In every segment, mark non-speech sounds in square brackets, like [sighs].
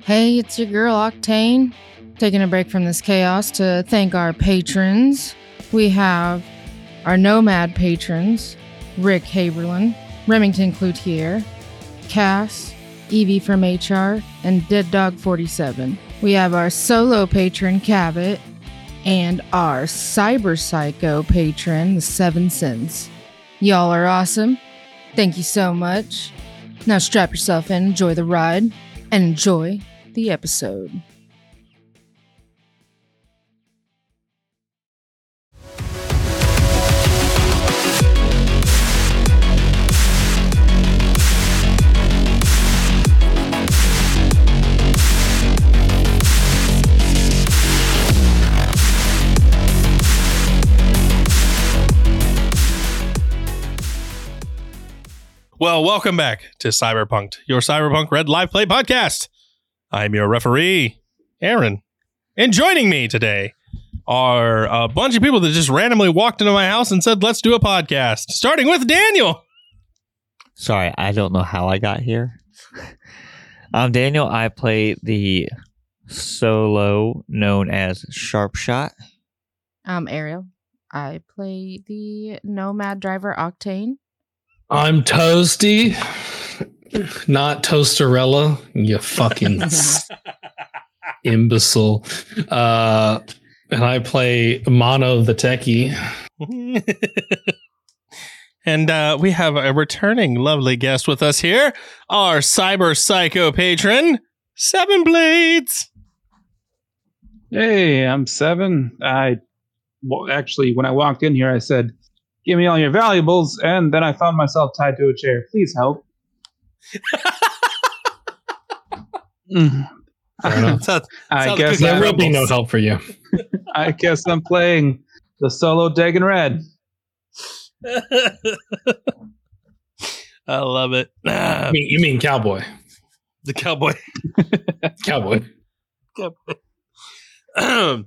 Hey, it's your girl Octane. Taking a break from this chaos to thank our patrons. We have our Nomad patrons Rick Haberlin, Remington Cloutier, Cass, Evie from HR, and Dead Dog 47. We have our solo patron Cabot and our cyber psycho patron, the Seven Sins. Y'all are awesome. Thank you so much. Now strap yourself in, enjoy the ride, and enjoy the episode. Well, welcome back to Cyberpunk, your Cyberpunk Red Live Play podcast. I'm your referee, Aaron. And joining me today are a bunch of people that just randomly walked into my house and said, let's do a podcast, starting with Daniel. Sorry, I don't know how I got here. I'm [laughs] um, Daniel. I play the solo known as Sharpshot. I'm Ariel. I play the Nomad driver Octane. I'm Toasty, not Toasterella. You fucking [laughs] imbecile. Uh, and I play Mono the Techie. [laughs] and uh, we have a returning lovely guest with us here, our cyber psycho patron, Seven Blades. Hey, I'm Seven. I well, actually, when I walked in here, I said, "Give me all your valuables," and then I found myself tied to a chair. Please help. [laughs] Mm. Fair enough. Sounds- I Sounds guess. There I, will be no help for you. [laughs] I guess I'm playing the solo Dagon Red. [laughs] I love it. Ah, You mean, you mean cowboy? the cowboy. Cowboy. [clears throat]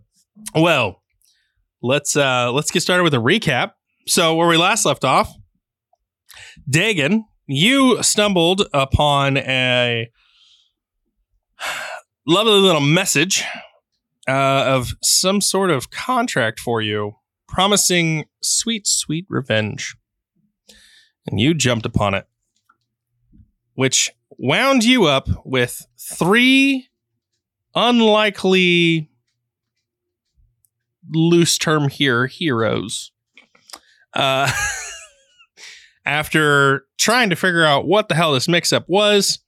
well, let's uh let's get started with a recap. So where we last left off, Dagon, you stumbled upon a lovely little message uh, of some sort of contract for you, promising sweet, sweet revenge, and you jumped upon it, which wound you up with three unlikely loose term here heroes uh [laughs] after trying to figure out what the hell this mix up was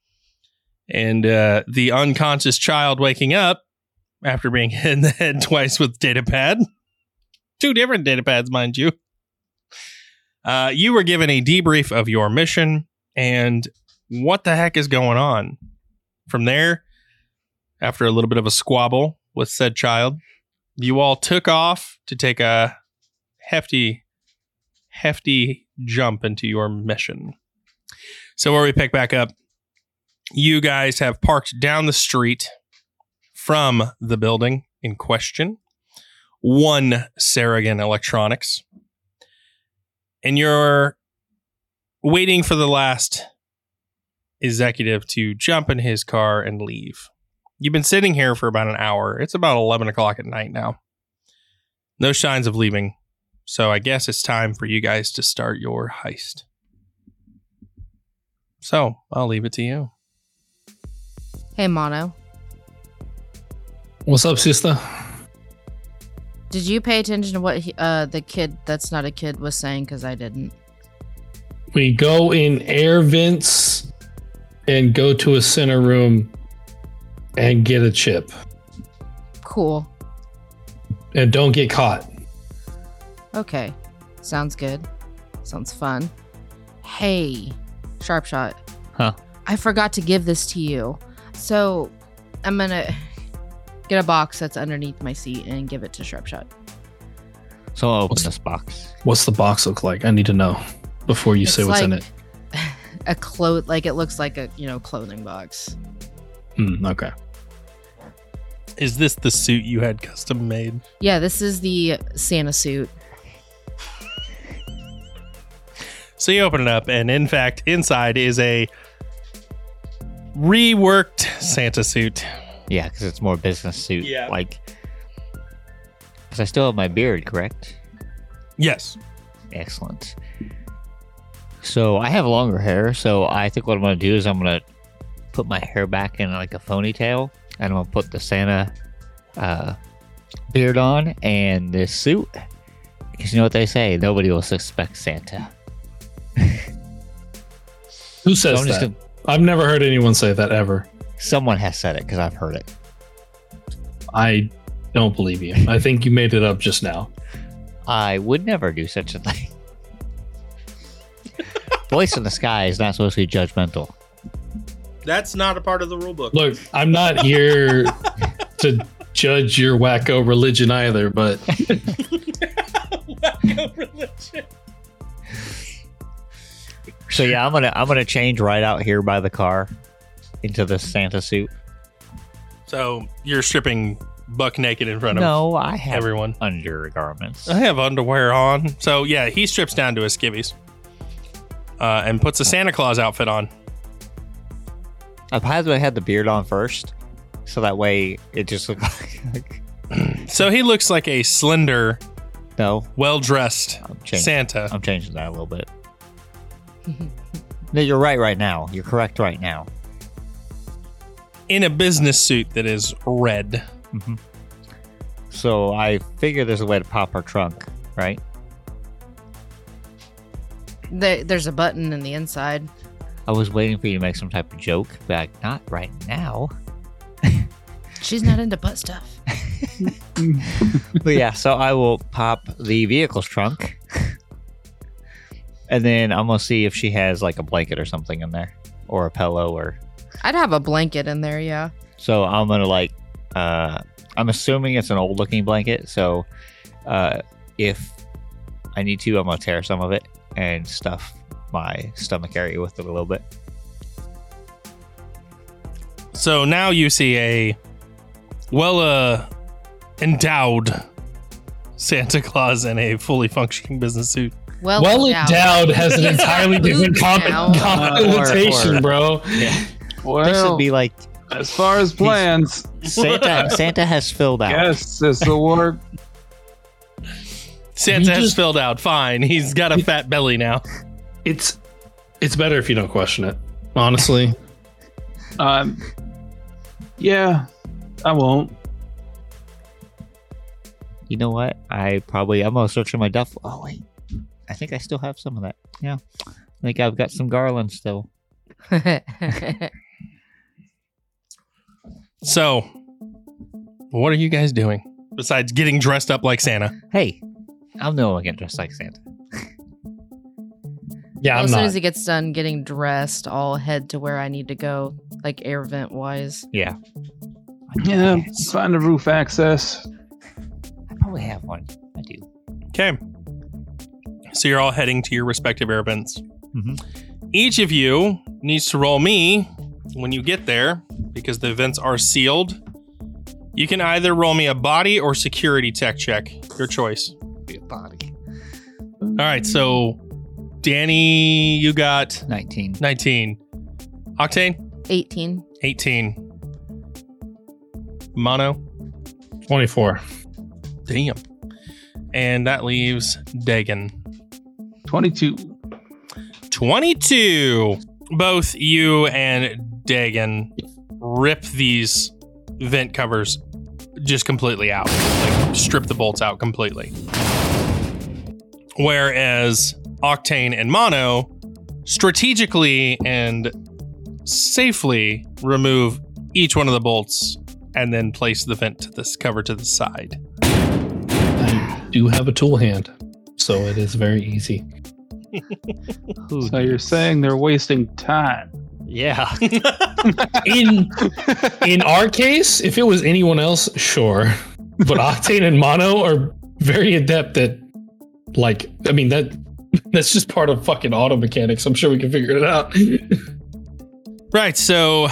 and uh the unconscious child waking up after being [laughs] hit in the head twice with data pad. Two different data pads mind you. Uh you were given a debrief of your mission and what the heck is going on? From there after a little bit of a squabble with said child, you all took off to take a hefty, hefty jump into your mission. So, where we pick back up, you guys have parked down the street from the building in question, one Saragon Electronics, and you're waiting for the last executive to jump in his car and leave. You've been sitting here for about an hour. It's about 11 o'clock at night now. No signs of leaving. So I guess it's time for you guys to start your heist. So I'll leave it to you. Hey, Mono. What's up, sister? Did you pay attention to what he, uh, the kid that's not a kid was saying? Because I didn't. We go in air vents and go to a center room and get a chip. Cool. And don't get caught. Okay. Sounds good. Sounds fun. Hey, Sharpshot. Huh. I forgot to give this to you. So I'm gonna get a box that's underneath my seat and give it to Sharpshot. So I'll open What's- this box. What's the box look like? I need to know before you say It's what's in it. [laughs] A cloth like it looks like a you know clothing box. Hmm, okay. Is this the suit you had custom made? Yeah, this is the Santa suit. So you open it up, and in fact, inside is a reworked Santa suit. Yeah, because it's more business suit. Yeah. Like, because I still have my beard, correct? Yes. Excellent. So I have longer hair, so I think what I'm gonna do is I'm gonna put my hair back in like a ponytail, and I'm gonna put the Santa uh, beard on and this suit. Because you know what they say, nobody will suspect Santa. [laughs] Who says I'm just that? gonna, I've never heard anyone say that ever. someone has said it because I've heard it. I don't believe you. I think you made it up just now. I would never do such a thing. Voice in the sky is not supposed to be judgmental. That's not a part of the rule book. Look, I'm not here [laughs] to judge your wacko religion either, but [laughs] So yeah, I'm gonna I'm gonna change right out here by the car into the Santa suit. So you're stripping buck naked in front of No, I have everyone. undergarments. I have underwear on. So yeah, he strips down to his skivvies. Uh, and puts a Santa Claus outfit on. I probably had the beard on first, so that way it just looked [laughs] like [clears throat] So he looks like a slender, no. well dressed Santa. I'm changing that a little bit. [laughs] No, you're right. Right now, you're correct. Right now. in a business suit that is red. Mm-hmm. So I figure there's a way to pop her trunk, right? There, there's a button in the inside. I was waiting for you to make some type of joke, but like, not right now. [laughs] She's not into butt stuff. [laughs] but yeah, so I will pop the vehicle's trunk. And then I'm gonna see if she has like a blanket or something in there. Or a pillow or I'd have a blanket in there, yeah. so I'm gonna like uh I'm assuming it's an old looking blanket, so uh if I need to, I'm gonna tear some of it and stuff my stomach area with it a little bit. So now you see a well uh endowed Santa Claus in a fully functioning business suit. Well, well endowed. endowed has an [laughs] entirely different con- [laughs] connotation, bro. Yeah. this Well, would be like as far as plans, Santa [laughs] Santa has filled out. yes, this will work. Santa You has filled out fine. He's got a fat belly now. It's it's better if you don't question it. Honestly, Um, yeah, I won't. You know what? I probably I'm gonna search in my duffel. Oh wait, I think I still have some of that. Yeah, I think I've got some garland still. [laughs] So, what are you guys doing besides getting dressed up like Santa? Hey, I'm the one getting dressed like Santa. [laughs] yeah, Well, I'm as soon as he gets done getting dressed, I'll head to where I need to go, like air vent wise. Yeah, Yeah, find a roof access. I probably have one. I do. Okay. So you're all heading to your respective air vents. Mhm. Each of you needs to roll me when you get there because the vents are sealed. You can either roll me a body or security tech check. Your choice. Be a body. All right. So, Danny, you got 19. 19. Octane, 18. 18. Mono, 24. damn. And that leaves Dagon. 22. 22. Both you and Dagon rip these vent covers just completely out. Like strip the bolts out completely. Whereas Octane and Mono strategically and safely remove each one of the bolts and then place the vent to this cover to the side. I do have a tool hand, so it is very easy. [laughs] Who So you're saying they're wasting time? Yeah. [laughs] [laughs] In in our case, if it was anyone else, sure. But Octane and Mono are very adept at like I mean that that's just part of fucking auto mechanics. I'm sure we can figure it out. Right. So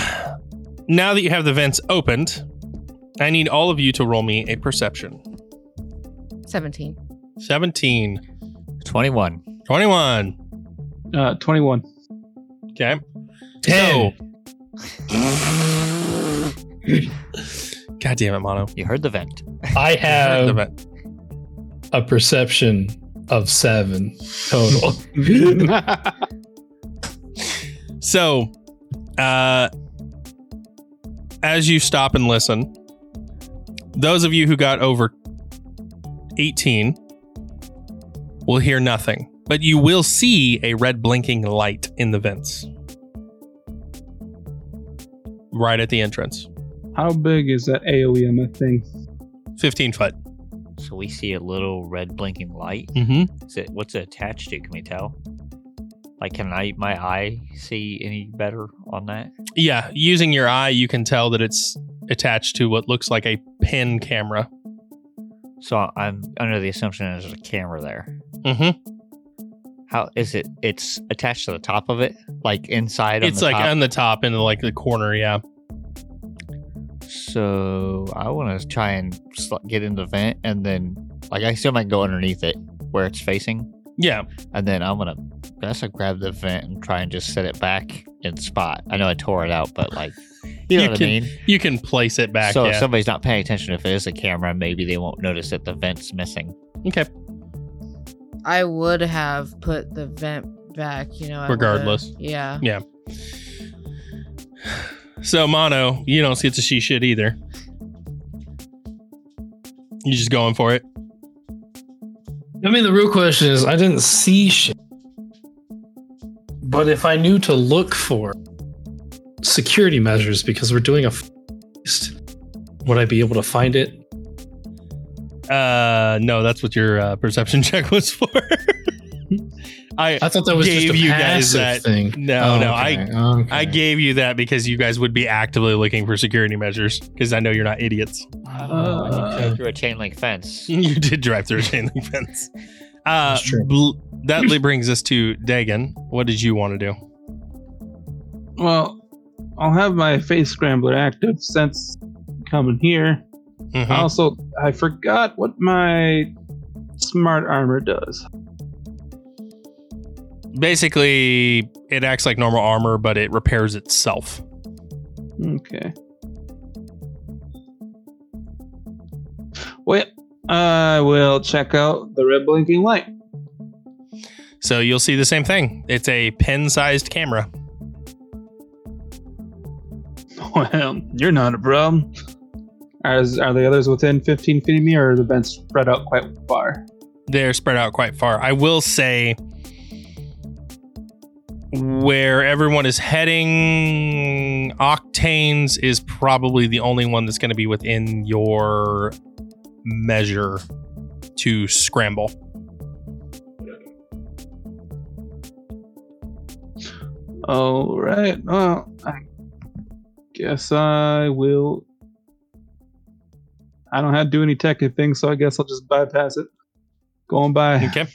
now that you have the vents opened, I need all of you to roll me a perception. 17. 17, 21. 21. Uh, 21. Okay. Ten. [laughs] God damn it, Mono. You heard the vent. I have vent. a perception of seven total. [laughs] So, uh, as you stop and listen, those of you who got over 18 will hear nothing, but you will see a red blinking light in the vents right at the entrance. How big is that AOEMF thing? 15 foot. So we see a little red blinking light. Mm-hmm. Is it what's it attached to? Can we tell? Like, can I my eye see any better on that? Yeah, using your eye, you can tell that it's attached to what looks like a pen camera. So I'm under the assumption there's a camera there. Mm-hmm. How is it? It's attached to the top of it, like inside. on It's like top? on the top in like the corner. Yeah. So I want to try and sl- get in the vent, and then like I assume I can go underneath it where it's facing, Yeah. and then I'm gonna I guess I grab the vent and try and just set it back in spot. I know I tore it out, but like [laughs] you know You what can- I mean. You can place it back. so if somebody's not paying attention, if it is a camera, maybe they won't notice that the vent's missing. okay. I would have put the vent back, you know. I would've- Regardless. Yeah. Yeah. So mono, you don't get to see shit either. You just going for it. I mean, the real question is, I didn't see shit. But if I knew to look for security measures because we're doing a feast, would I be able to find it? Uh, no, that's what your uh, perception [laughs] check was for. I I thought that was Gave just a you guys passive that- thing. no, Oh, no, okay, I okay. I gave you that because you guys would be actively looking for security measures because I know you're not idiots. Uh, Through a chain link fence. [laughs] You did drive through a chain link fence. [laughs] Uh, That's true. bl- that brings us to Dagon. What did you want to do? Well, I'll have my face scrambler active since coming here. Mhm. Also, I forgot what my smart armor does. Basically, it acts like normal armor, but it repairs itself. Okay. Well, I will check out the red blinking light. So you'll see the same thing. It's a pen-sized camera. [laughs] Well, you're not a problem. Are, are the others within 15 feet of me, or are the vents spread out quite far? They're spread out quite far. I will say where everyone is heading, Octanes is probably the only one that's going to be within your measure to scramble. All right. Well, I guess I will. I don't have to do any tech things, so I guess I'll just bypass it. Going by. Okay.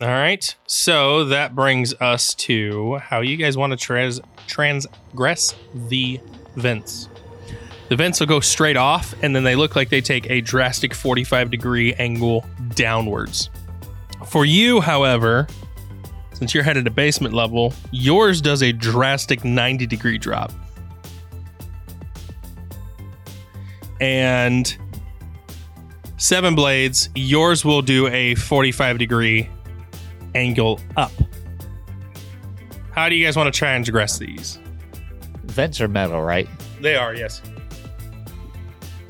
All right. So that brings us to how you guys want to trans- transgress the vents. The vents will go straight off, and then they look like they take a drastic 45 degree angle downwards. For you, however, since you're headed to basement level, yours does a drastic 90 degree drop. And Seven Blades, yours will do a 45 degree angle up. How do you guys want to transgress these? Vents are metal, right? They are, yes.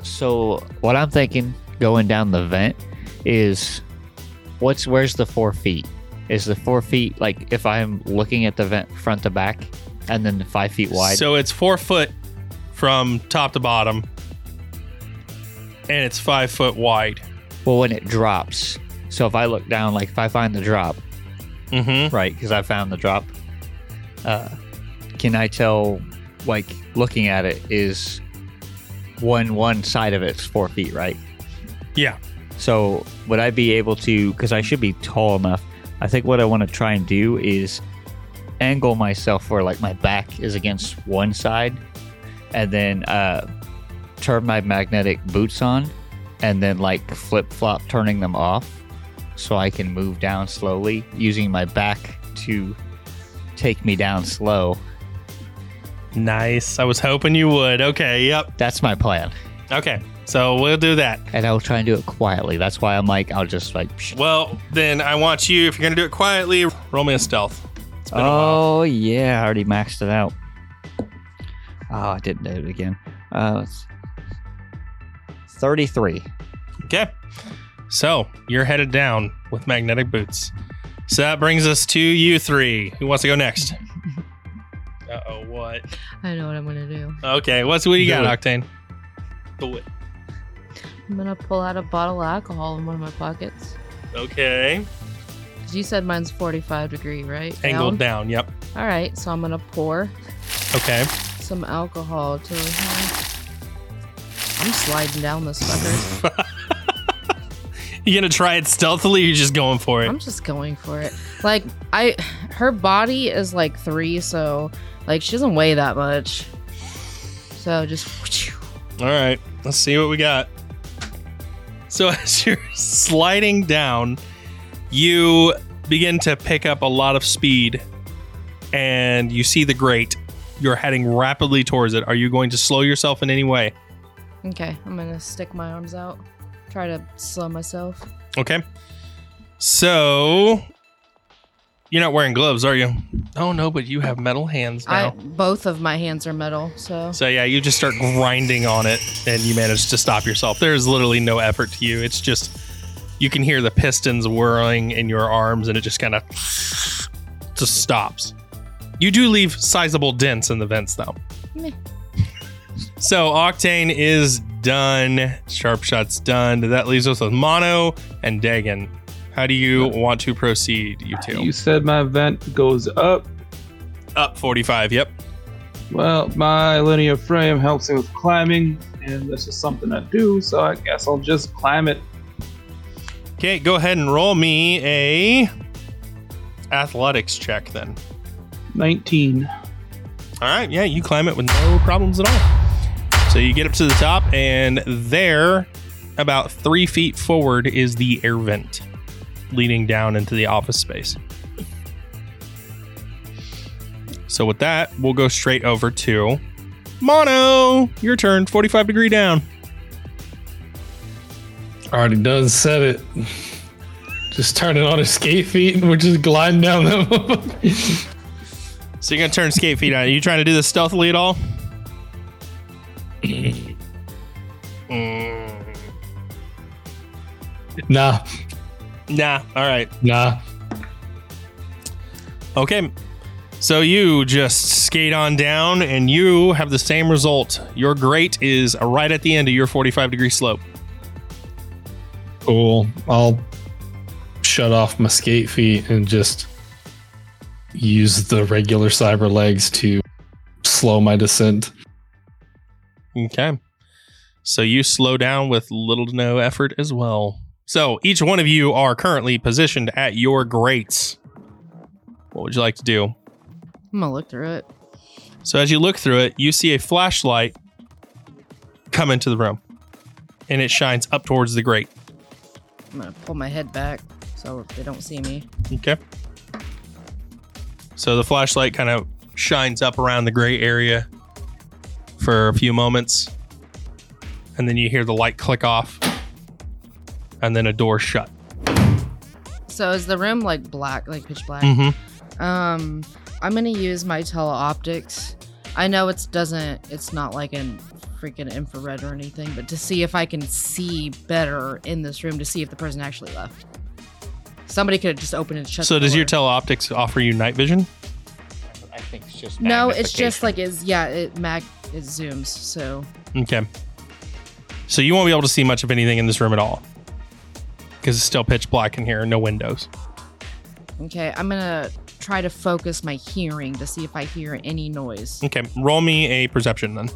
So what I'm thinking going down the vent is what's where's the four feet? Is the four feet like if I'm looking at the vent front to back and then five feet wide? So it's four foot from top to bottom, and it's five foot wide. well, when it drops. So if I look down, like if I find the drop, Mm-hmm. right? Because I found the drop. Uh, can I tell, like looking at it, is one one side of it's four feet, right? Yeah. So would I be able to? Because I should be tall enough. I think what I want to try and do is angle myself where like my back is against one side, and then uh, turn my magnetic boots on and then like flip flop turning them off so I can move down slowly using my back to take me down slow. Nice. I was hoping you would. Okay. Yep. That's my plan. Okay. So we'll do that. And I'll try and do it quietly. That's why I'm like, I'll just like. Psh. Well, then I want you, if you're going to do it quietly, roll me a stealth. oh, yeah. I already maxed it out. Oh, I didn't do it again. Uh, let's 33. Okay. So you're headed down with magnetic boots. So that brings us to you three. Who wants to go next? [laughs] uh oh, what? I know what I'm gonna do. Okay, what's what you do got, it. Octane? Do it. I'm gonna pull out a bottle of alcohol in one of my pockets. Okay. You said mine's 45 degree, right? Angled down. down yep. All right, so I'm gonna pour. Okay. Some alcohol to. I'm sliding down this fucker. [laughs] You gonna try it stealthily? Or you just going for it? I'm just going for it. Like I, her body is like three, so like she doesn't weigh that much. So just. All right, let's see what we got. So [laughs] as you're sliding down, you begin to pick up a lot of speed and you see the grate. You're heading rapidly towards it. Are you going to slow yourself in any way? Okay, I'm gonna stick my arms out, try to slow myself. Okay. So you're not wearing gloves, are you? Oh no, but you have metal hands I now. both of my hands are metal, so So yeah, you just start grinding on it and you manage to stop yourself. There's literally no effort to you. It's just you can hear the pistons whirling in your arms and it just kind of just stops. You do leave sizable dents in the vents though. Meh. So Octane is done. Sharp shot's done. That leaves us with Mono and Dagon. How do you want to proceed, you two? You said my vent goes up. Up 45, yep. Well, my linear frame helps me with climbing, and this is something I do, so I guess I'll just climb it. Okay, go ahead and roll me a athletics check then. 19. All right, yeah, you climb it with no problems at all. So you get up to the top, and there, about three feet forward, is the air vent leading down into the office space. So with that, we'll go straight over to Mono. Your turn, 45 degree down. Already done said it. Just turning on his skate feet and we're just gliding down [laughs] them. So you're gonna turn skate feet on. Are you trying to do this stealthily at all? Mm, nah, nah. All right. nah. Okay. So you just skate on down and you have the same result. Your grate is right at the end of your 45 degree slope. Cool. I'll shut off my skate feet and just use the regular cyber legs to slow my descent. Okay. So you slow down with little to no effort as well. So each one of you are currently positioned at your grates. What would you like to do? I'm gonna look through it. So as you look through it, you see a flashlight come into the room. And it shines up towards the grate. I'm gonna pull my head back so they don't see me. Okay. So the flashlight kind of shines up around the gray area for a few moments. And then you hear the light click off. And then a door shut. So is the room like black, like pitch black? Mm-hmm. Um, I'm gonna use my teleoptics. I know it doesn't. It's not like an freaking infrared or anything, but to see if I can see better in this room, to see if the person actually left. Somebody could have just opened and shut. So the does your door. teleoptics offer you night vision? I think it's just No, it's just like is yeah, it mag it zooms. So Okay. So you won't be able to see much of anything in this room at all. Because it's still pitch black in here, no windows. okay, I'm gonna try to focus my hearing to see if I hear any noise. Okay, roll me a perception then.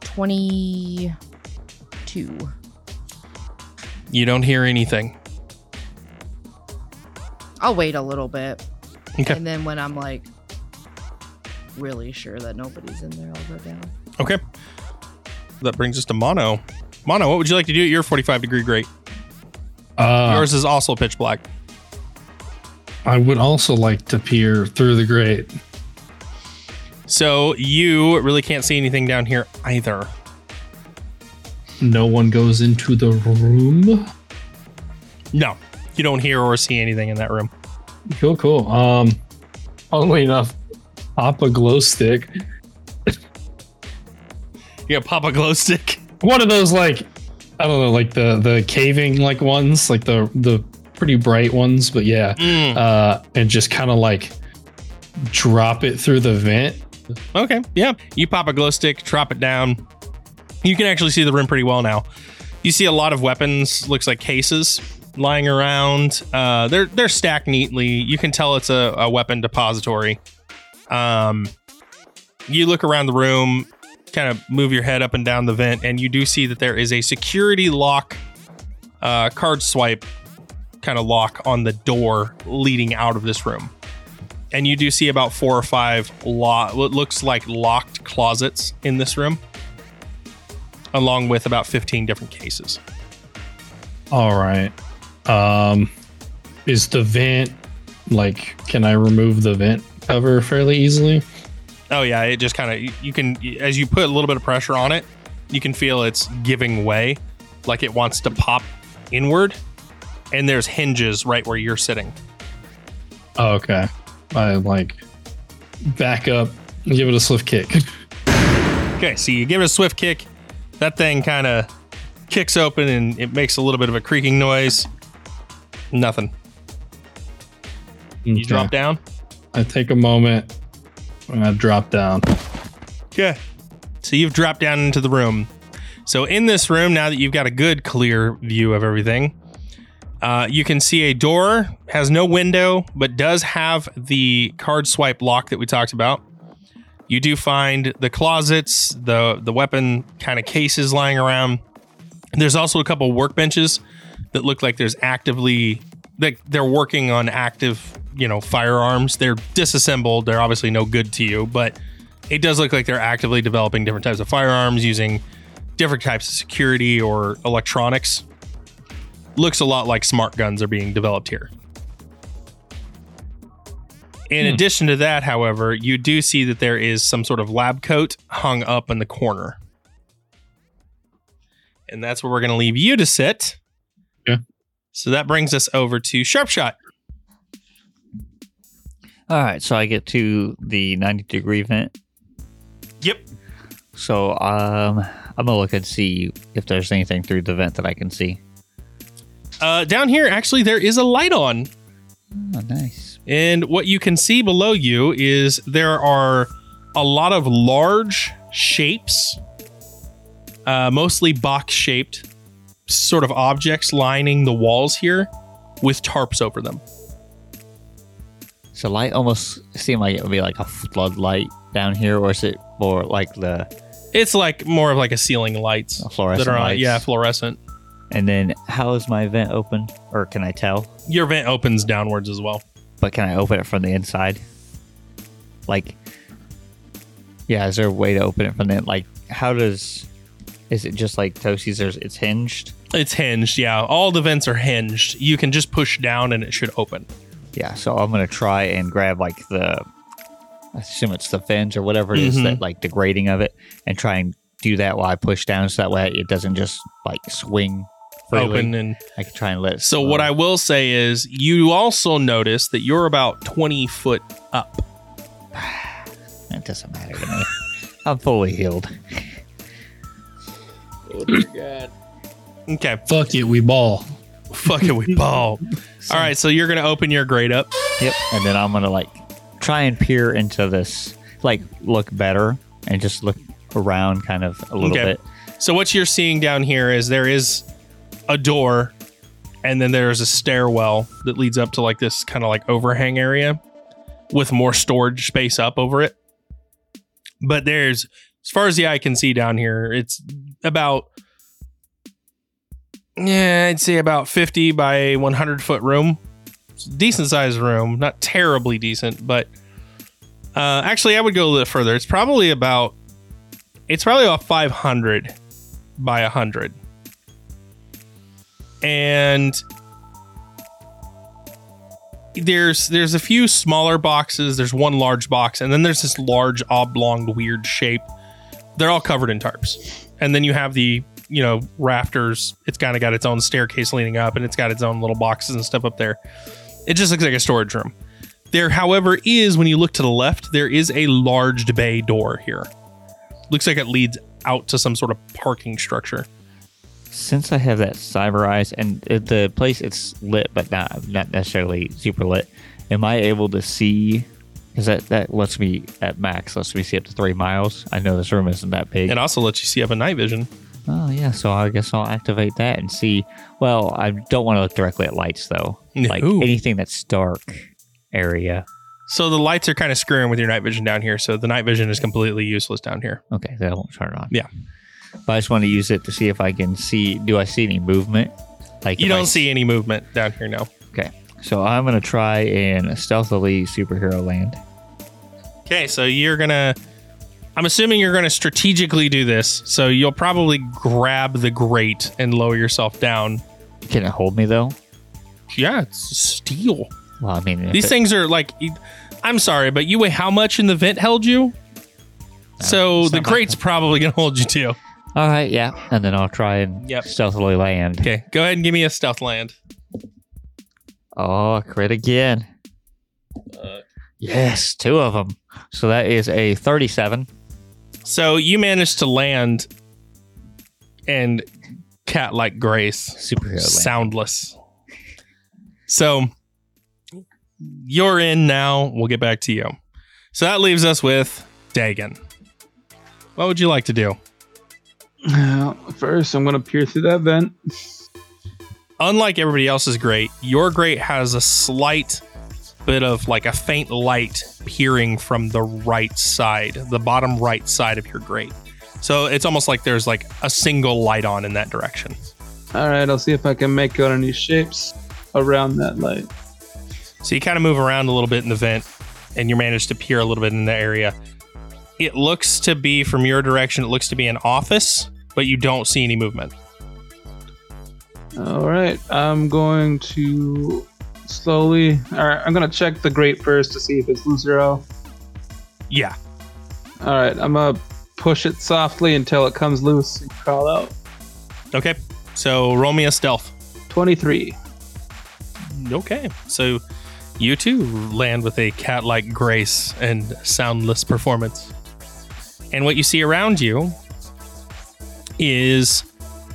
22. You don't hear anything. I'll wait a little bit. Okay. And then when I'm like really sure that nobody's in there, I'll go down. Okay. That brings us to Mono. Mono, what would you like to do at your 45 degree grate? Uh, Yours is also pitch black. I would also like to peer through the grate. So you really can't see anything down here either. No one goes into the room. No, you don't hear or see anything in that room. Cool, cool. Um, oddly enough, pop a glow stick. You got pop a glow stick. One of those like I don't know, like the the caving like ones, like the the pretty bright ones. But yeah, Mm, uh, and just kind of like drop it through the vent. okay, yeah. You pop a glow stick, drop it down. You can actually see the room pretty well now. You see a lot of weapons, looks like cases lying around. Uh, they're they're stacked neatly. You can tell it's a, a weapon depository. Um, you look around the room, kind of move your head up and down the vent, and you do see that there is a security lock, uh, card swipe kind of lock on the door leading out of this room. And you do see about four or five lo- what looks like locked closets in this room, along with about 15 different cases. All right. Um, is the vent like? Can I remove the vent cover fairly easily? Oh yeah, it just kind of you can as you put a little bit of pressure on it, you can feel it's giving way, like it wants to pop inward. And there's hinges right where you're sitting. Oh, okay. I like back up, and give it a swift kick. [laughs] Okay, so you give it a swift kick. That thing kind of kicks open and it makes a little bit of a creaking noise. Nothing. You drop down. I take a moment and I drop down. Okay. So you've dropped down into the room. So in this room, now that you've got a good clear view of everything, uh, you can see a door has no window, but does have the card swipe lock that we talked about. You do find the closets, the the weapon kind of cases lying around. There's also a couple workbenches that look like there's actively like they're working on active, you know, firearms. They're disassembled. They're obviously no good to you, but it does look like they're actively developing different types of firearms using different types of security or electronics. Looks a lot like smart guns are being developed here. In Hmm. addition to that, however, you do see that there is some sort of lab coat hung up in the corner. And that's where we're going to leave you to sit. Okay. So that brings us over to Sharpshot. All right, so I get to the 90 degree vent. Yep. So um, I'm gonna look and see if there's anything through the vent that I can see. Uh, down here, actually, there is a light on. Oh, nice. And what you can see below you is there are a lot of large shapes, uh, mostly box shaped, sort of objects lining the walls here with tarps over them. So light almost seemed like it would be like a floodlight down here, or is it more like the It's like more of like a ceiling lights fluorescent that are on, lights? yeah, fluorescent. And then how is my vent open, or can I tell? Your vent opens downwards as well. But can I open it from the inside? Like, yeah, is there a way to open it from the like? How does? Is it just like Toasties? There's it's hinged. It's hinged, yeah. All the vents are hinged. You can just push down and it should open. Yeah, so I'm gonna try and grab like the, I assume it's the fins or whatever it is Mhm. that like the grating of it, and try and do that while I push down, so that way it doesn't just like swing freely. Open and I can try and let it. So what slow. I will say is you also notice that you're about 20 foot up. [sighs] it doesn't matter to me. [laughs] I'm fully healed. Oh, dear God. Okay. Fuck it, we ball. Fuck it, we [laughs] ball. All right, so you're gonna open your grate up. Yep, and then I'm gonna like try and peer into this, like look better and just look around kind of a little Okay. bit. So what you're seeing down here is there is a door, and then there's a stairwell that leads up to like this kind of like overhang area. with more storage space up over it. But there's, as far as the eye can see down here, it's about, yeah, I'd say about 50 by 100 foot room. Decent sized room, not terribly decent, but uh, actually, I would go a little further. It's probably about, it's probably about 500 by 100. And there's there's a few smaller boxes there's one large box and then there's this large oblong weird shape they're all covered in tarps and then you have the you know rafters it's kind of got its own staircase leaning up and it's got its own little boxes and stuff up there it just looks like a storage room there however is when you look to the left there is a large bay door here looks like it leads out to some sort of parking structure Since I have that cyber eyes and uh, the place it's lit, but not not necessarily super lit, am I able to see? Because that that lets me at max lets me see up to three miles. I know this room isn't that big. it also lets you see up at night vision Oh yeah, so I guess I'll activate that and see. Well, I don't want to look directly at lights though. [laughs] Like anything that's dark area. So the lights are kind of screwing with your night vision down here. So the night vision is completely useless down here. Okay, I won't turn it on. Yeah. But I just want to use it to see if I can see. Do I see any movement? Like You don't s- see any movement down here now. Okay, so I'm gonna try and stealthily superhero land. Okay, so you're gonna. I'm assuming you're gonna strategically do this. So you'll probably grab the grate and lower yourself down. Can it hold me though? Yeah, it's steel. Well, I mean, These it- things are like. I'm sorry, but you weigh how much in the vent held you? Uh, so the not much. grate's probably gonna hold you too. All right, yeah, and then I'll try and Yep. stealthily land. Okay, go ahead and give me a stealth land. Oh, crit again. Uh, yes, two of them. So that is a 37. So you managed to land and cat like grace. Superhero soundless. So you're in now. We'll get back to you. So that leaves us with Dagon. What would you like to do? Uh, First, I'm gonna peer through that vent. Unlike everybody else's grate, your grate has a slight bit of like a faint light peering from the right side, the bottom right side of your grate. So it's almost like there's like a single light on in that direction. All right, I'll see if I can make out any shapes around that light. So you kind of move around a little bit in the vent and you manage to peer a little bit in the area. It looks to be from your direction, it looks to be an office, but you don't see any movement. All right, I'm going to slowly. All right, I'm gonna check the grate first to see if it's loose or. Yeah. All right, I'm gonna push it softly until it comes loose and crawl out. Okay. So roll me a stealth. 23. Okay. So you too land with a cat like grace and soundless performance. And what you see around you is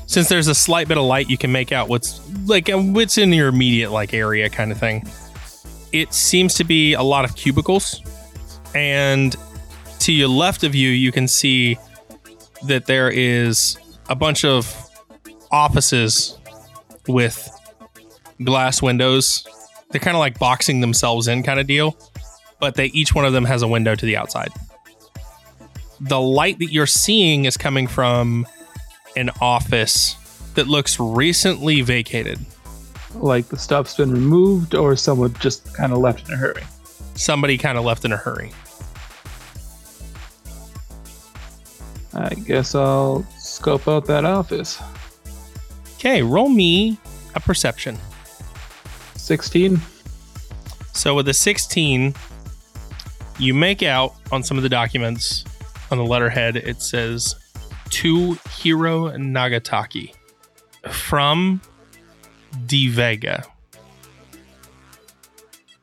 since there's a slight bit of light, you can make out what's like uh, what's in your immediate like area kind of thing. It seems to be a lot of cubicles. And to your left of you, you can see that there is a bunch of offices with glass windows. They're kind of like boxing themselves in kind of deal, but they each one of them has a window to the outside. The light that you're seeing is coming from an office that looks recently vacated. Like the stuff's been removed, or someone just kind of left in a hurry. Somebody kind of left in a hurry. I guess I'll scope out that office. Okay, roll me a perception. 16. So with a 16, you make out on some of the documents on the letterhead, it says to Hiro Nagataki from D Vega.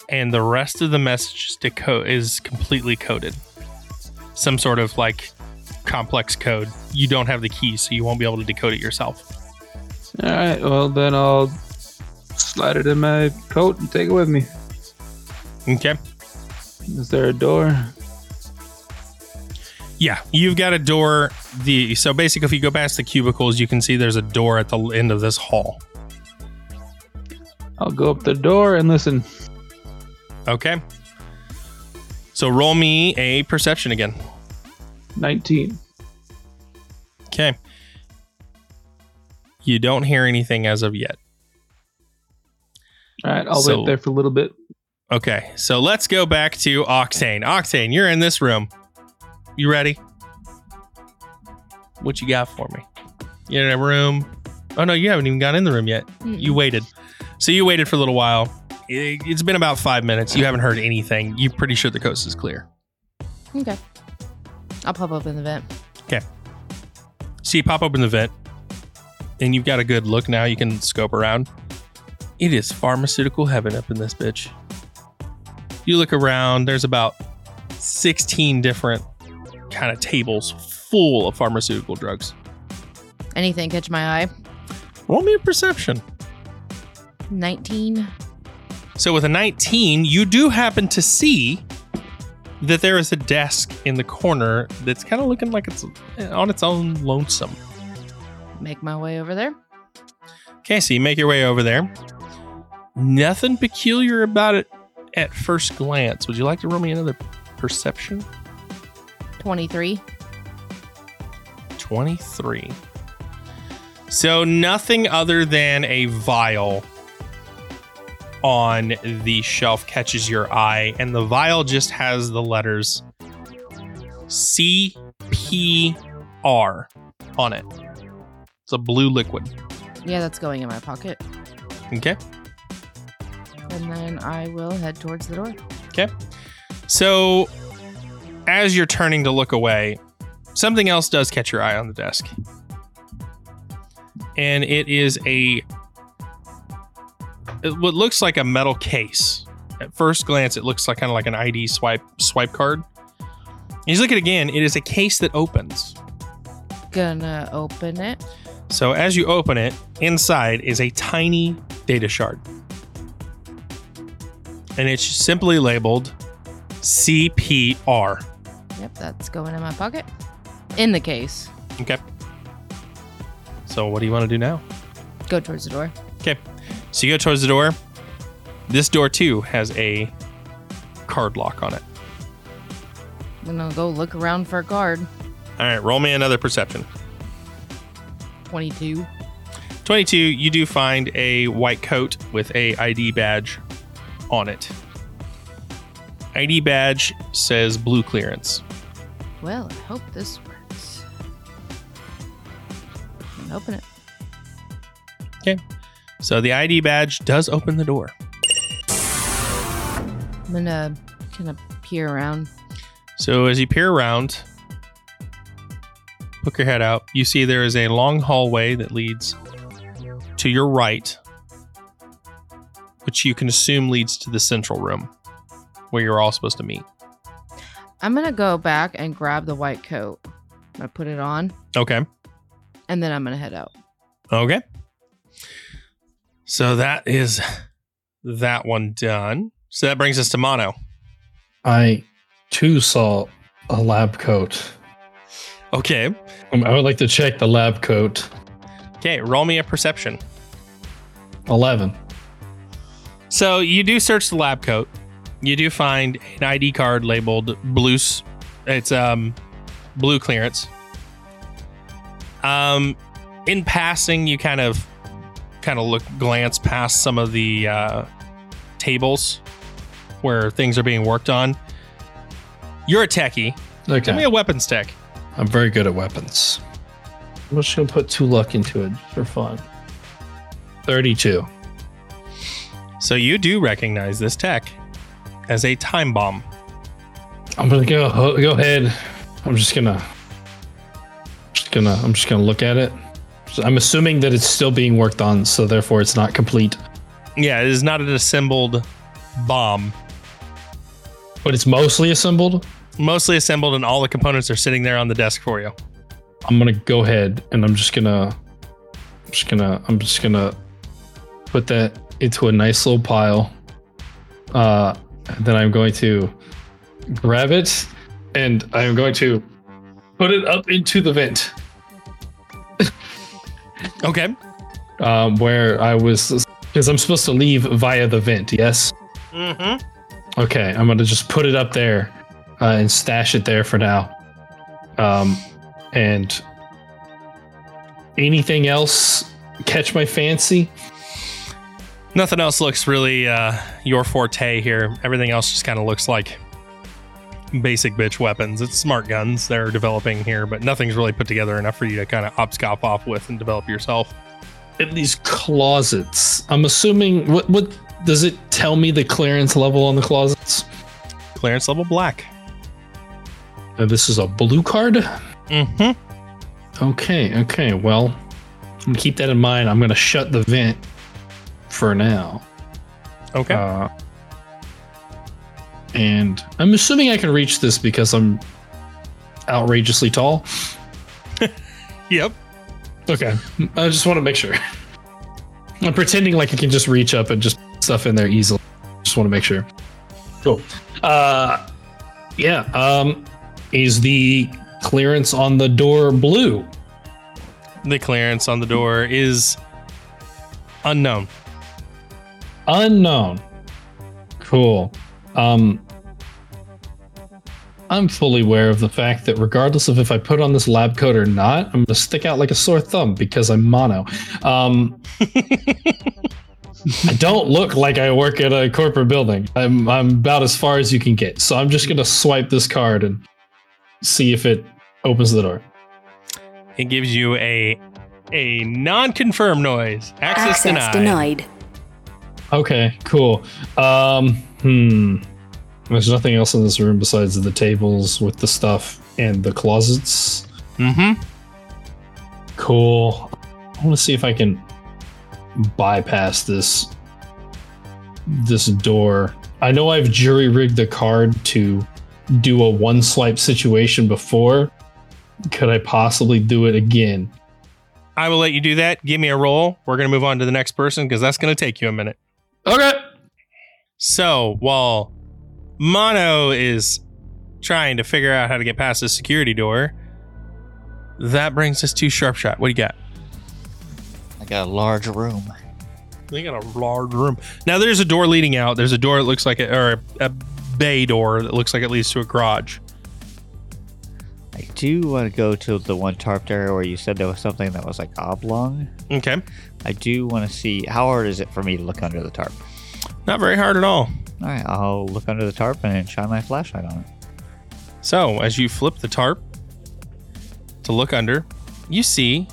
And the rest of the message is, deco- is completely coded. Some sort of like complex code. You don't have the key, so you won't be able to decode it yourself. All right, well, then I'll slide it in my coat and take it with me. Okay. Is there a door? Yeah, you've got a door. The so basically, if you go past the cubicles, you can see there's a door at the end of this hall. I'll go up the door and listen. Okay. So roll me a perception again. 19. Okay. You don't hear anything as of yet. All right, I'll So- wait there for a little bit. Okay, so let's go back to Octane. Octane, you're in this room. You ready? What you got for me? You're in a room. Oh no, you haven't even got in the room yet. You waited. So you waited for a little while. It- It's been about five minutes. You haven't heard anything. You're pretty sure the coast is clear. Okay. I'll pop up in the vent. Okay. So you pop open the vent, and you've got a good look now. You can scope around. It is pharmaceutical heaven up in this bitch. You look around, there's about 16 different kind of tables full of pharmaceutical drugs. Anything catch my eye? Roll me a perception. 19. So with a 19, you do happen to see that there is a desk in the corner that's kind of looking like it's eh, on its own lonesome. Make my way over there. Okay, so you make your way over there. Nothing peculiar about it at first glance. Would you like to roll me another perception? 23. 23. So nothing other than a vial on the shelf catches your eye, and the vial just has the letters CPR on it. It's a blue liquid. Yeah, that's going in my pocket. Okay. And then I will head towards the door. Okay. So, as you're turning to look away, something else does catch your eye on the desk. And it is a it- what looks like a metal case. At first glance, it looks like kind of like an ID swipe swipe card. You look at it again, it is a case that opens. Gonna open it. So as you open it, inside is a tiny data shard. And it's simply labeled CPR. Yep, that's going in my pocket. In the case. Okay. So what do you want to do now? Go towards the door. Okay. So you go towards the door. This door too has a card lock on it. I'm gonna go look around for a card. All right, roll me another perception. 22. 22, you do find a white coat with a ID badge on it. ID badge says blue clearance. Well, I hope this works. And open it. Okay. So the ID badge does open the door. I'm gonna kind of peer around. So as you peer around, poke your head out, you see there is a long hallway that leads to your right, which you can assume leads to the central room where you're all supposed to meet. I'm gonna go back and grab the white coat. I'm gonna put it on, Okay. and then I'm gonna head out. Okay. So that is that one done. So that brings us to Mono. I too saw a lab coat. Okay. Um, I would like to check the lab coat. Okay, roll me a perception. 11. So you do search the lab coat. You do find an ID card labeled blue. s- It's um blue clearance. Um, in passing, you kind of kind of look glance past some of the uh, tables where things are being worked on. You're a techie. Give me a weapons tech. I'm very good at weapons. I'm just going to put two luck into it for fun. 32. So you do recognize this tech as a time bomb. I'm to go go ahead. I'm just to just to I'm just to look at it. I'm assuming that it's still being worked on, so therefore it's not complete, Yeah, it is not an assembled bomb. but it's mostly assembled. Mostly assembled, and all the components are sitting there on the desk for you. I'm gonna go ahead and I'm just gonna, I'm just gonna, I'm just gonna put that into a nice little pile. Uh, then I'm going to grab it and I'm going to put it up into the vent [laughs] Okay. um, where I was, because I'm supposed to leave via the vent. Yes. Mm-hmm. Okay, I'm gonna just put it up there, uh, and stash it there for now. Um, and anything else catch my fancy? Nothing else looks really uh, your forte here. Everything else just kind of looks like basic bitch weapons. It's smart guns they're developing here, but nothing's really put together enough for you to kind of upscop off with and develop yourself. In these closets, I'm assuming what what does it tell me the clearance level on the closets? Clearance level black. Uh, this is a blue card. Mm-hmm. Okay, okay. Well, keep that in mind. I'm gonna shut the vent for now. Okay. Uh, and I'm assuming I can reach this because I'm outrageously tall. [laughs] yep. Okay, I just want to make sure. I'm pretending like I can just reach up and just put stuff in there easily. Just want to make sure. Cool. Uh, yeah. Um, is the clearance on the door blue? The clearance on the door is unknown. Unknown. Cool. Um, I'm fully aware of the fact that regardless of if I put on this lab coat or not, I'm gonna stick out like a sore thumb because I'm mono. Um, [laughs] I don't look like I work at a corporate building. I'm I'm about as far as you can get. So I'm just gonna swipe this card and see if it opens the door. It gives you a a non-confirmed noise. Access, Access denied. denied. Okay, cool. Um, hmm. There's nothing else in this room besides the tables with the stuff and the closets. Mm-hmm. Cool. I want to see if I can bypass this this door. I know I've jury rigged the card to do a one swipe situation before. Could I possibly do it again? I will let you do that. Give me a roll. We're gonna move on to the next person because that's gonna take you a minute. Okay. So while Mono is trying to figure out how to get past the security door, that brings us to Sharpshot. What do you got? I got a large room. They got a large room. Now there's a door leading out. There's a door that looks like a or a, a bay door that looks like it leads to a garage. I do want to go to the one tarped area where you said there was something that was like oblong. Okay. I do want to see how hard is it for me to look under the tarp. Not very hard at all. All right, I'll look under the tarp and shine my flashlight on it. So as you flip the tarp to look under, you see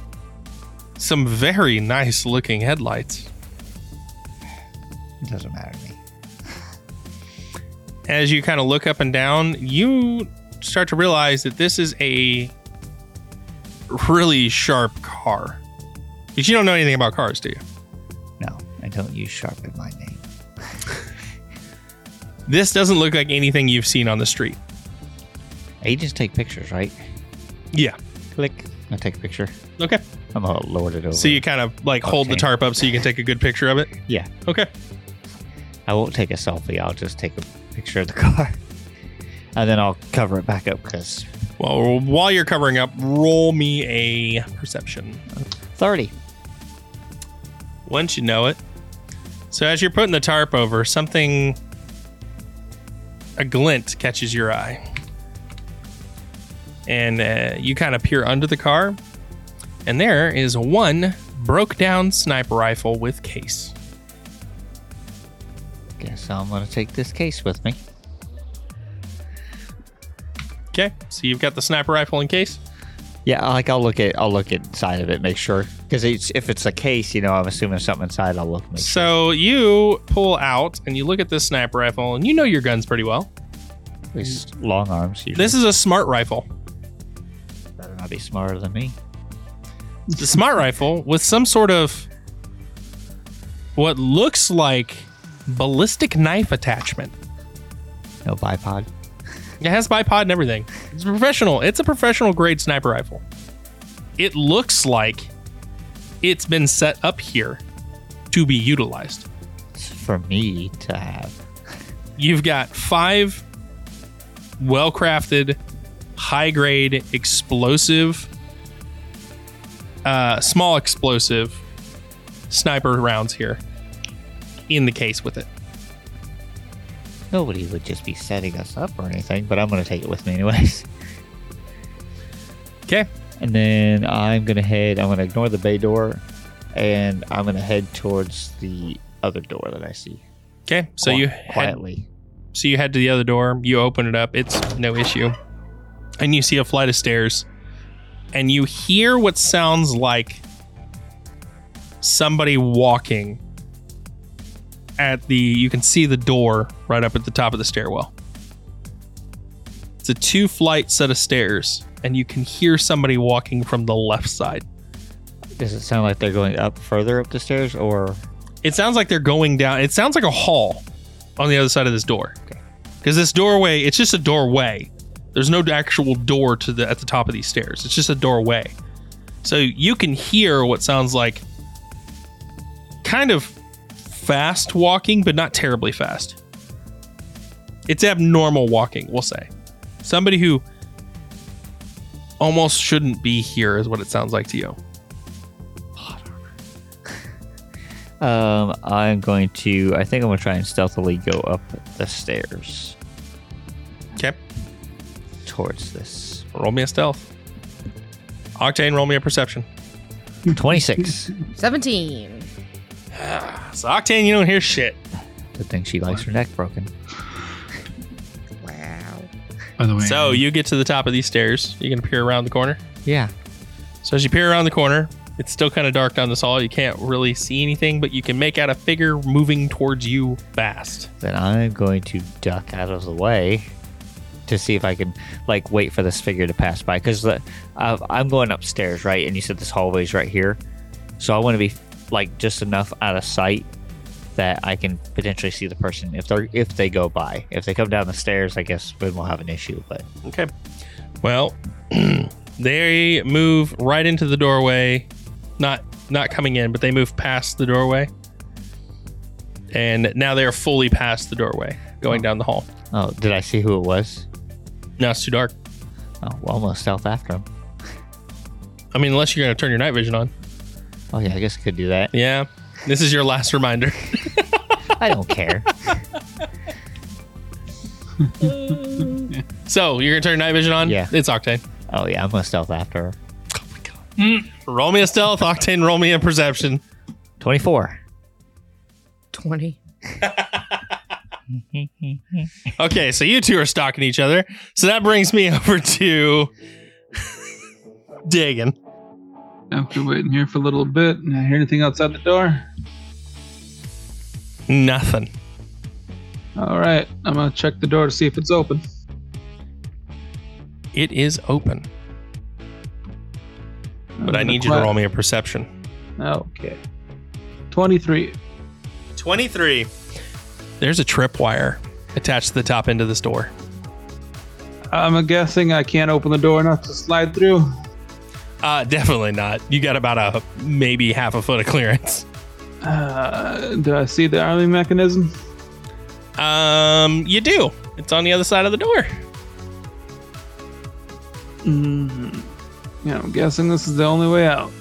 some very nice looking headlights. It doesn't matter to me. [laughs] as you kind of look up and down, you start to realize that this is a really sharp car. Because you don't know anything about cars, do you? No, I don't use sharp in my name. [laughs] This doesn't look like anything you've seen on the street. Agents take pictures, right? Yeah. Click. I take a picture. Okay. I'm gonna lower it over. So you kind of like hold the Okay. tarp up so you can take a good picture of it. yeah, Okay. I won't take a selfie. I'll just take a picture of the car, and then I'll cover it back up because Well, while you're covering up, roll me a perception. thirty. Once you know it. So as you're putting the tarp over, something a glint catches your eye. And uh, you kind of peer under the car, and there is one broke down sniper rifle with case. Guess I'm gonna take this case with me. Okay, so you've got the sniper rifle in case. Yeah, like I'll look at I'll look inside of it, make sure because it's, if it's a case, you know, I'm assuming there's something inside. I'll look. So you pull out and you look at this sniper rifle, and you know your guns pretty well. At least long arms. Usually. This is a smart rifle. better not be smarter than me. the smart rifle with some sort of what looks like ballistic knife attachment. No bipod. It has bipod and everything. It's professional. It's a professional grade sniper rifle. It looks like it's been set up here to be utilized. It's for me to have. You've got five well crafted, high grade, explosive, uh, small explosive sniper rounds here in the case with it. nobody would just be setting us up or anything, but I'm gonna take it with me anyways. Okay. And then I'm gonna head. I'm gonna ignore the bay door, and I'm gonna head towards the other door that I see. Okay. So Qui- you head quietly. So you head to the other door, you open it up, it's no issue. And you see a flight of stairs. And you hear what sounds like somebody walking at the you can see the door right up at the top of the stairwell. It's a two flight set of stairs and you can hear somebody walking from the left side. Does it sound like they're going up further up the stairs, or It sounds like they're going down. It sounds like a hall on the other side of this door. Because this doorway, it's just a doorway. There's no actual door to the at the top of these stairs. It's just a doorway. So you can hear what sounds like kind of fast walking, but not terribly fast. It's abnormal walking, we'll say. Somebody who almost shouldn't be here is what it sounds like to you. [laughs] um, I'm going to. I think I'm gonna try and stealthily go up the stairs Okay. towards this. Roll me a stealth. Octane, roll me a perception. Twenty-six. 17. So Octane, you don't hear shit. Good thing she likes her neck broken. Wow. By the way, So you get to the top of these stairs. You can peer around the corner. Yeah. So as you peer around the corner, it's still kind of dark down this hall. You can't really see anything, but you can make out a figure moving towards you fast. Then I'm going to duck out of the way to see if I can like wait for this figure to pass by because uh, I'm going upstairs, right? And you said this hallway's right here, so I want to be like just enough out of sight that I can potentially see the person if they if they go by. If they come down the stairs, I guess then we'll have an issue. But Okay. Well, [clears throat] they move right into the doorway. Not not coming in, but they move past the doorway. And now they are fully past the doorway, going oh. down the hall. oh, did I see who it was? Now it's too dark. Oh, well, I'm stealth after him. I mean, unless you're going to turn your night vision on. Oh yeah, I guess I could do that. Yeah. This is your last reminder. I don't care. [laughs] So you're gonna turn your night vision on? Yeah. It's Octane. Oh yeah, I'm gonna stealth after her. Mm. Roll me a stealth, Octane. Roll me a perception. Twenty-four. 20. [laughs] Okay, so you two are stalking each other. So that brings me [laughs] over to Dagon. After waiting here for a little bit, and I hear anything outside the door? Nothing. All right, I'm gonna check the door to see if it's open. It is open, but I uh, need you to roll me a perception. Okay. 23. 23. There's a tripwire attached to the top end of this door. I'm guessing I can't open the door enough to slide through. Uh, definitely not. You got about a maybe half a foot of clearance. Uh, do I see the arming mechanism? Um, you do. It's on the other side of the door. hmm Yeah, I'm guessing this is the only way out.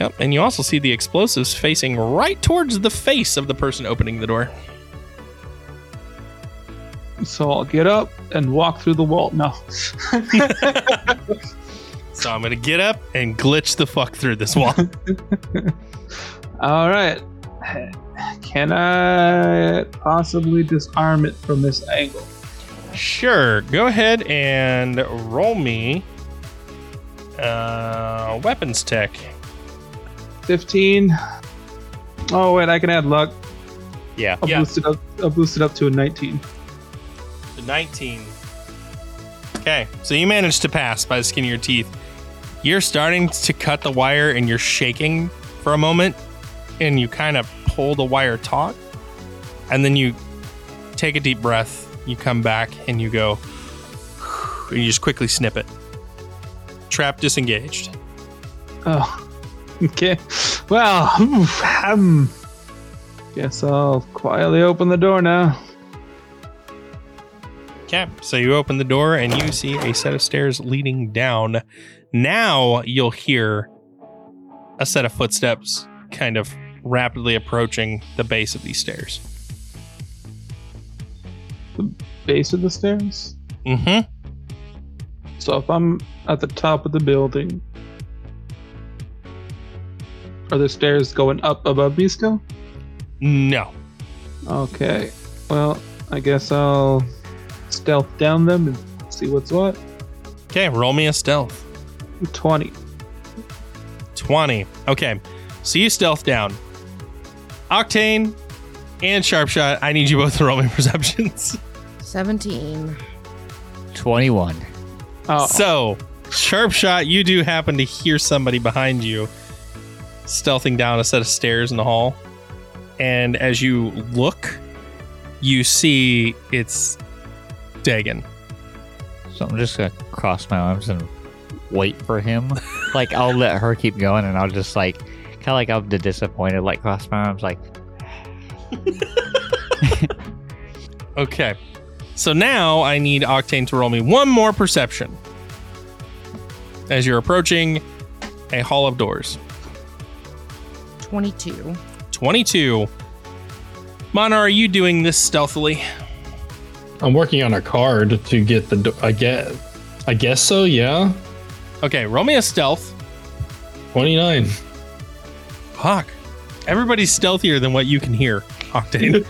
Yep, and you also see the explosives facing right towards the face of the person opening the door. So I'll get up and walk through the wall. No. [laughs] So I'm gonna get up and glitch the fuck through this wall. [laughs] All right. Can I possibly disarm it from this angle? sure, go ahead and roll me uh, weapons tech. 15. Oh wait, I can add luck. Yeah. I'll Yeah. boost it up. I'll boost it up to a 19. The 19. Okay, so you managed to pass by the skin of your teeth. You're starting to cut the wire and you're shaking for a moment, and you kind of pull the wire taut, and then you take a deep breath. You come back and you go, [sighs] and you just quickly snip it. Trap disengaged. Oh, [laughs] okay. Well, [sighs] um, guess I'll quietly open the door now. Okay, so you open the door and you see a set of stairs leading down. Now you'll hear a set of footsteps kind of rapidly approaching the base of these stairs. the base of the stairs. Mm-hmm. So if I'm at the top of the building, are the stairs going up above me still? No. Okay. Well, I guess I'll stealth down them and see what's what. Okay, roll me a stealth. 20. 20. Okay. So you stealth down. Octane and Sharpshot, I need you both to roll me [laughs] perceptions. 17. 21. Oh, So, Sharpshot, you do happen to hear somebody behind you stealthing down a set of stairs in the hall. And as you look, you see it's Dagon. So I'm just gonna cross my arms and wait for him. [laughs] like I'll let her keep going, and I'll just like kind of like I'm the disappointed, like cross my arms, like [sighs] Okay. So now I need Octane to roll me one more perception as you're approaching a hall of doors. 22. 22. Mana, are you doing this stealthily? I'm working on a card to get the. do- I get. I guess so. Yeah. Okay, roll me a stealth. Twenty nine. Fuck. Everybody's stealthier than what you can hear, Octane.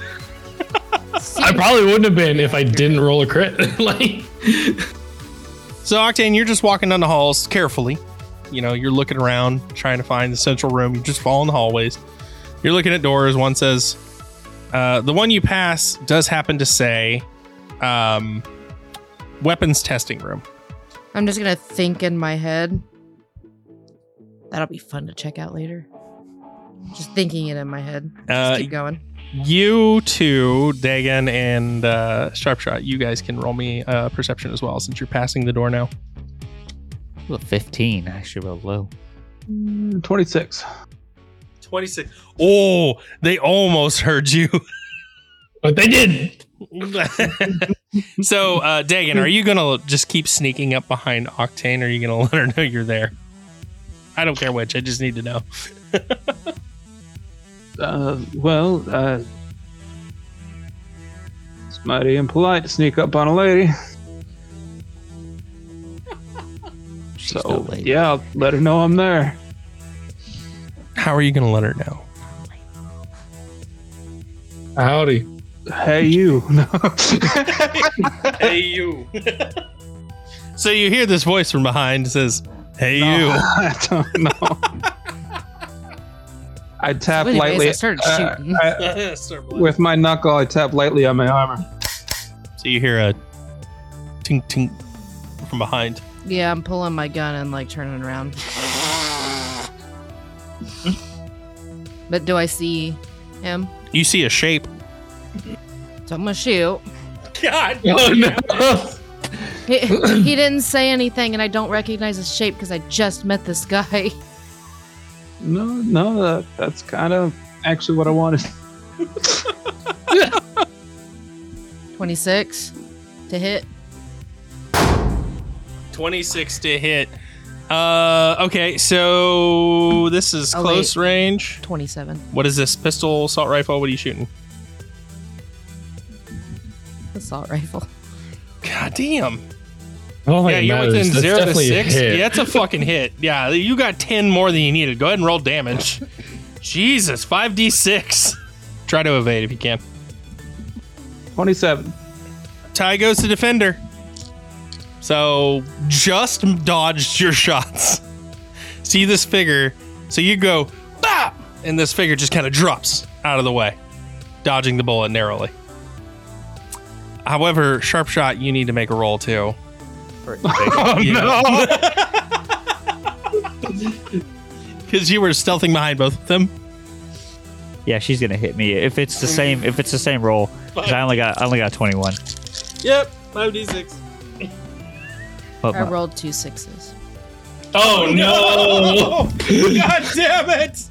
[laughs] I probably wouldn't have been if I didn't roll a crit. [laughs] like. so, Octane, you're just walking down the halls carefully. You know, you're looking around, trying to find the central room. You just fall in the hallways. You're looking at doors. One says, uh, the one you pass does happen to say, um, weapons testing room. I'm just going to think in my head. That'll be fun to check out later. Just thinking it in my head. Just Uh, keep going. you two, Dagon and uh, Sharpshot, you guys can roll me uh, perception as well since you're passing the door now. ooh, a 15. Actually, real low. Mm, 26. 26. Oh, they almost heard you. [laughs] But they did. [laughs] so, uh, Dagon, are you going to just keep sneaking up behind Octane or are you going [laughs] to let her know you're there? I don't care which. I just need to know. [laughs] Uh, well, uh, it's mighty impolite to sneak up on a lady. She's So, no lady. yeah, I'll let her know I'm there. How are you going to let her know? Howdy. Hey, you. [laughs] No. hey, you. so, you hear this voice from behind that says, Hey, you. [laughs] I don't know. I tap So lightly I started uh. I- [laughs] so with my knuckle. I tap lightly on my armor. So you hear a tink tink from behind. Yeah, I'm pulling my gun and like turning around. but do I see him? You see a shape. So I'm gonna shoot. God. [laughs] Oh no. He, he didn't say anything, and I don't recognize his shape because I just met this guy. No, no, that, that's kind of actually what I wanted. [laughs] 26 to hit. 26 to hit. Uh, okay, so this is Oh, close range. 27. What is this? Pistol, assault rifle? What are you shooting? Assault rifle. God damn. Oh, my god. yeah, you're within That's zero to definitely a six. hit. Yeah, it's a fucking hit. Yeah, you got 10 more than you needed. Go ahead and roll damage. Jesus, 5d6. Try to evade if you can. 27. Tie goes to defender. So just dodged your shots. See this figure. So you go, bah! And this figure just kind of drops out of the way, dodging the bullet narrowly. However, sharp shot, you need to make a roll too. [laughs] Oh, Yeah. [laughs] Because you were stealthing behind both of them. Yeah, she's gonna hit me if it's the same. If it's the same roll, 'cause I only got I only got 21. Yep, 5d6. But I my- rolled two sixes. Oh no! [laughs] God damn it!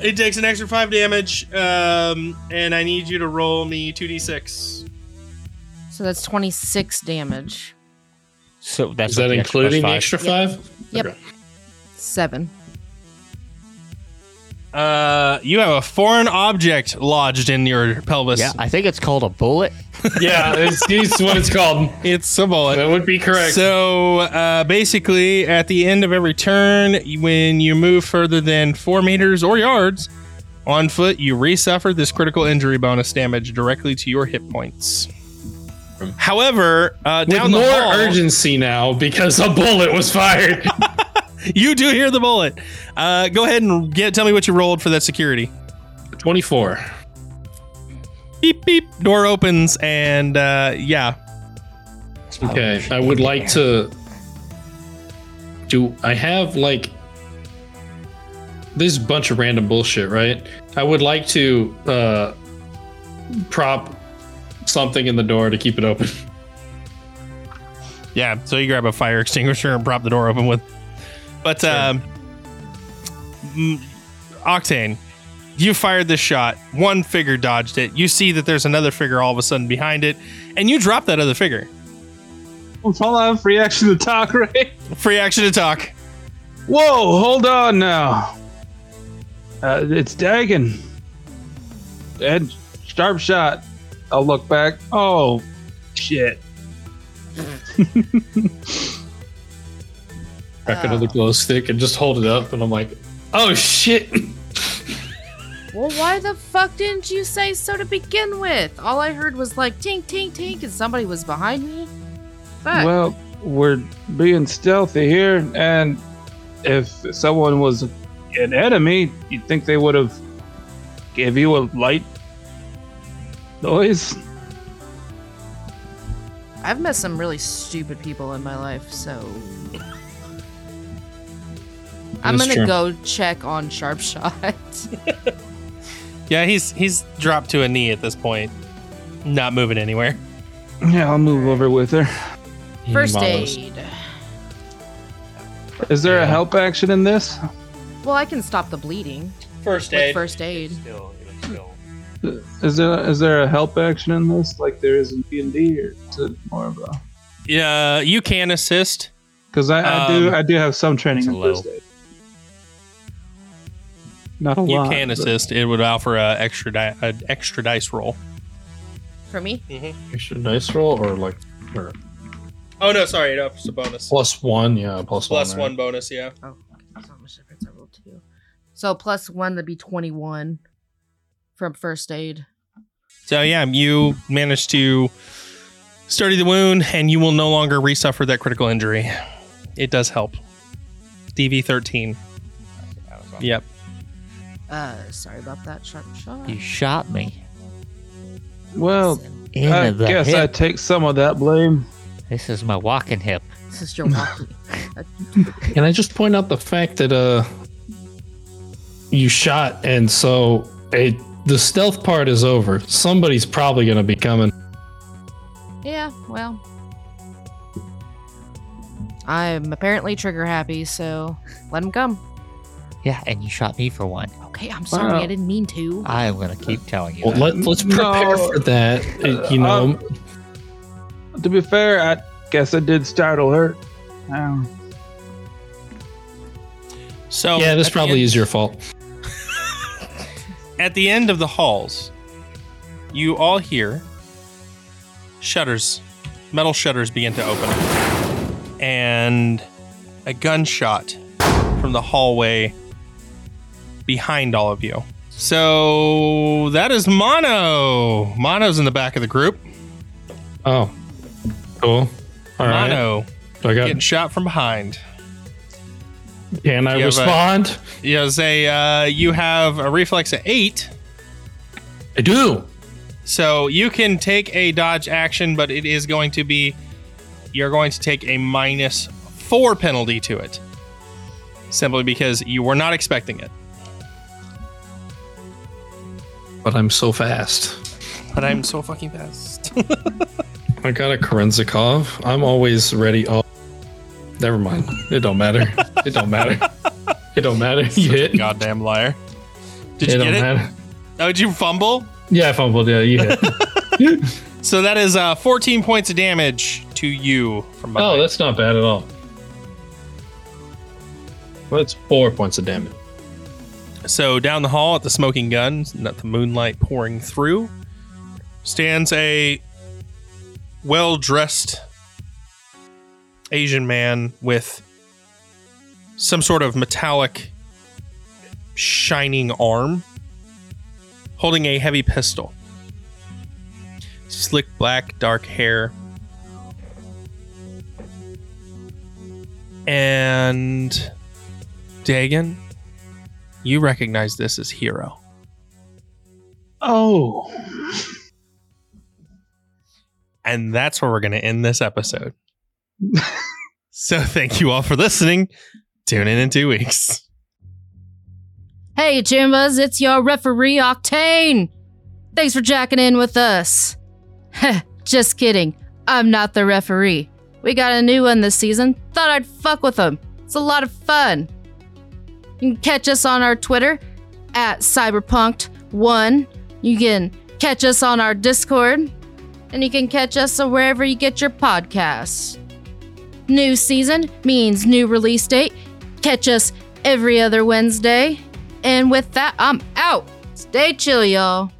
It takes an extra five damage, um, and I need you to roll me two d six. So that's 26 damage. so that's Is that the extra including the extra five? Yep. Okay. Seven. Uh, you have a foreign object lodged in your pelvis. Yeah, I think it's called a bullet. [laughs] Yeah, it's, it's what it's called. It's a bullet. That would be correct. So uh, basically, at the end of every turn, when you move further than four meters or yards on foot, you resuffer this critical injury bonus damage directly to your hit points. However, uh, With down more the hall, urgency now because a bullet was fired. [laughs] you do hear the bullet. Uh, go ahead and get tell me what you rolled for that security. 24. Beep beep. Door opens and uh, yeah, Okay, I would like to. Do I have like this bunch of random bullshit, right? I would like to uh prop something in the door to keep it open. Yeah, so you grab a fire extinguisher and prop the door open with. But um, Octane, you fired this shot. One figure dodged it. You see that there's another figure all of a sudden behind it, and you drop that other figure. Hold on, free action to talk, [laughs] right? Free action to talk. Whoa, hold on now. Uh, it's Dagon. And sharp shot. I'll look back. Oh, shit. [laughs] Crack another oh. glow stick and just hold it up, and I'm like, oh shit. [laughs] Well, why the fuck didn't you say so to begin with? All I heard was like tink, tink, tink, and somebody was behind me. Fuck. Well, we're being stealthy here, and if someone was an enemy, you'd think they would have gave you a light noise. I've met some really stupid people in my life, so I'm gonna true. go check on Sharp Shot. [laughs] Yeah, he's he's dropped to a knee at this point, not moving anywhere. Yeah, I'll move over with her. First Malos. aid. Is there Yeah. a help action in this? Well, I can stop the bleeding First with first aid. Still, still. Is there is there a help action in this like there is in D and D, or is it more of a? Yeah, you can assist. Because I, I do Um, I do have some training in first aid. Not a You lot. can but- assist. It would offer a extra di- an extra dice roll. For me? Extra dice roll or like or Oh no, sorry, it offers a bonus. plus one, yeah, plus, Plus one. one right? bonus, yeah. Oh, that's not much difference. I rolled two. So plus one, that'd be 21 from first aid. So yeah, you managed to study the wound, and you will no longer resuffer that critical injury. It does help. DV thirteen. Yep. Uh, sorry about that, Sharp Shot. You shot me Well, in I the guess I take some of that blame. This is my walking hip. This is your walkie. [laughs] Can I just point out the fact that uh you shot and so it the stealth part is over. Somebody's probably gonna be coming. yeah, well. I'm apparently trigger happy, so let him come. Yeah, and you shot me for one. Okay, I'm sorry. Wow. I didn't mean to. I'm gonna keep telling you. Well, that. let, let's prepare No. for that. uh, you know, Um, To be fair, I guess I did startle her. Um, So yeah, this probably end- is your fault. At the end of the halls, you all hear shutters, metal shutters begin to open, and a gunshot from the hallway behind all of you. So that is Mono. Mono's in the back of the group. Oh, cool. All right. Mono I got. getting shot from behind. Can I you have a- respond? You know, say uh, you have a reflex of eight, I do. so you can take a dodge action, but it is going to be you're going to take a minus four penalty to it, simply because you were not expecting it. But I'm so fast. But I'm so fucking fast. [laughs] I got a Kerenzikov. I'm always ready. Oh, never mind. It don't matter. [laughs] It don't matter. It don't matter. You hit. Goddamn liar! Did you get don't it? matter. Oh, did you fumble? Yeah, I fumbled. Yeah, you hit. [laughs] So that is uh, 14 points of damage to you from behind. oh, that's not bad at all. Well, it's four points of damage. So down the hall at the smoking gun, not the moonlight pouring through, stands a well dressed Asian man with some sort of metallic shining arm holding a heavy pistol. Slick black, dark hair. And Dagon, you recognize this as Hero. Oh. And that's where we're going to end this episode. [laughs] so thank you all for listening. Tune in in two weeks. Hey, Choombas, it's your referee Octane. Thanks for jacking in with us. [laughs] Just kidding. I'm not the referee. We got a new one this season. Thought I'd fuck with them. It's a lot of fun. You can catch us on our Twitter at Cyberpunked1. You can catch us on our Discord. And you can catch us wherever you get your podcasts. New season means new release date. Catch us every other Wednesday. And with that, I'm out. Stay chill, y'all.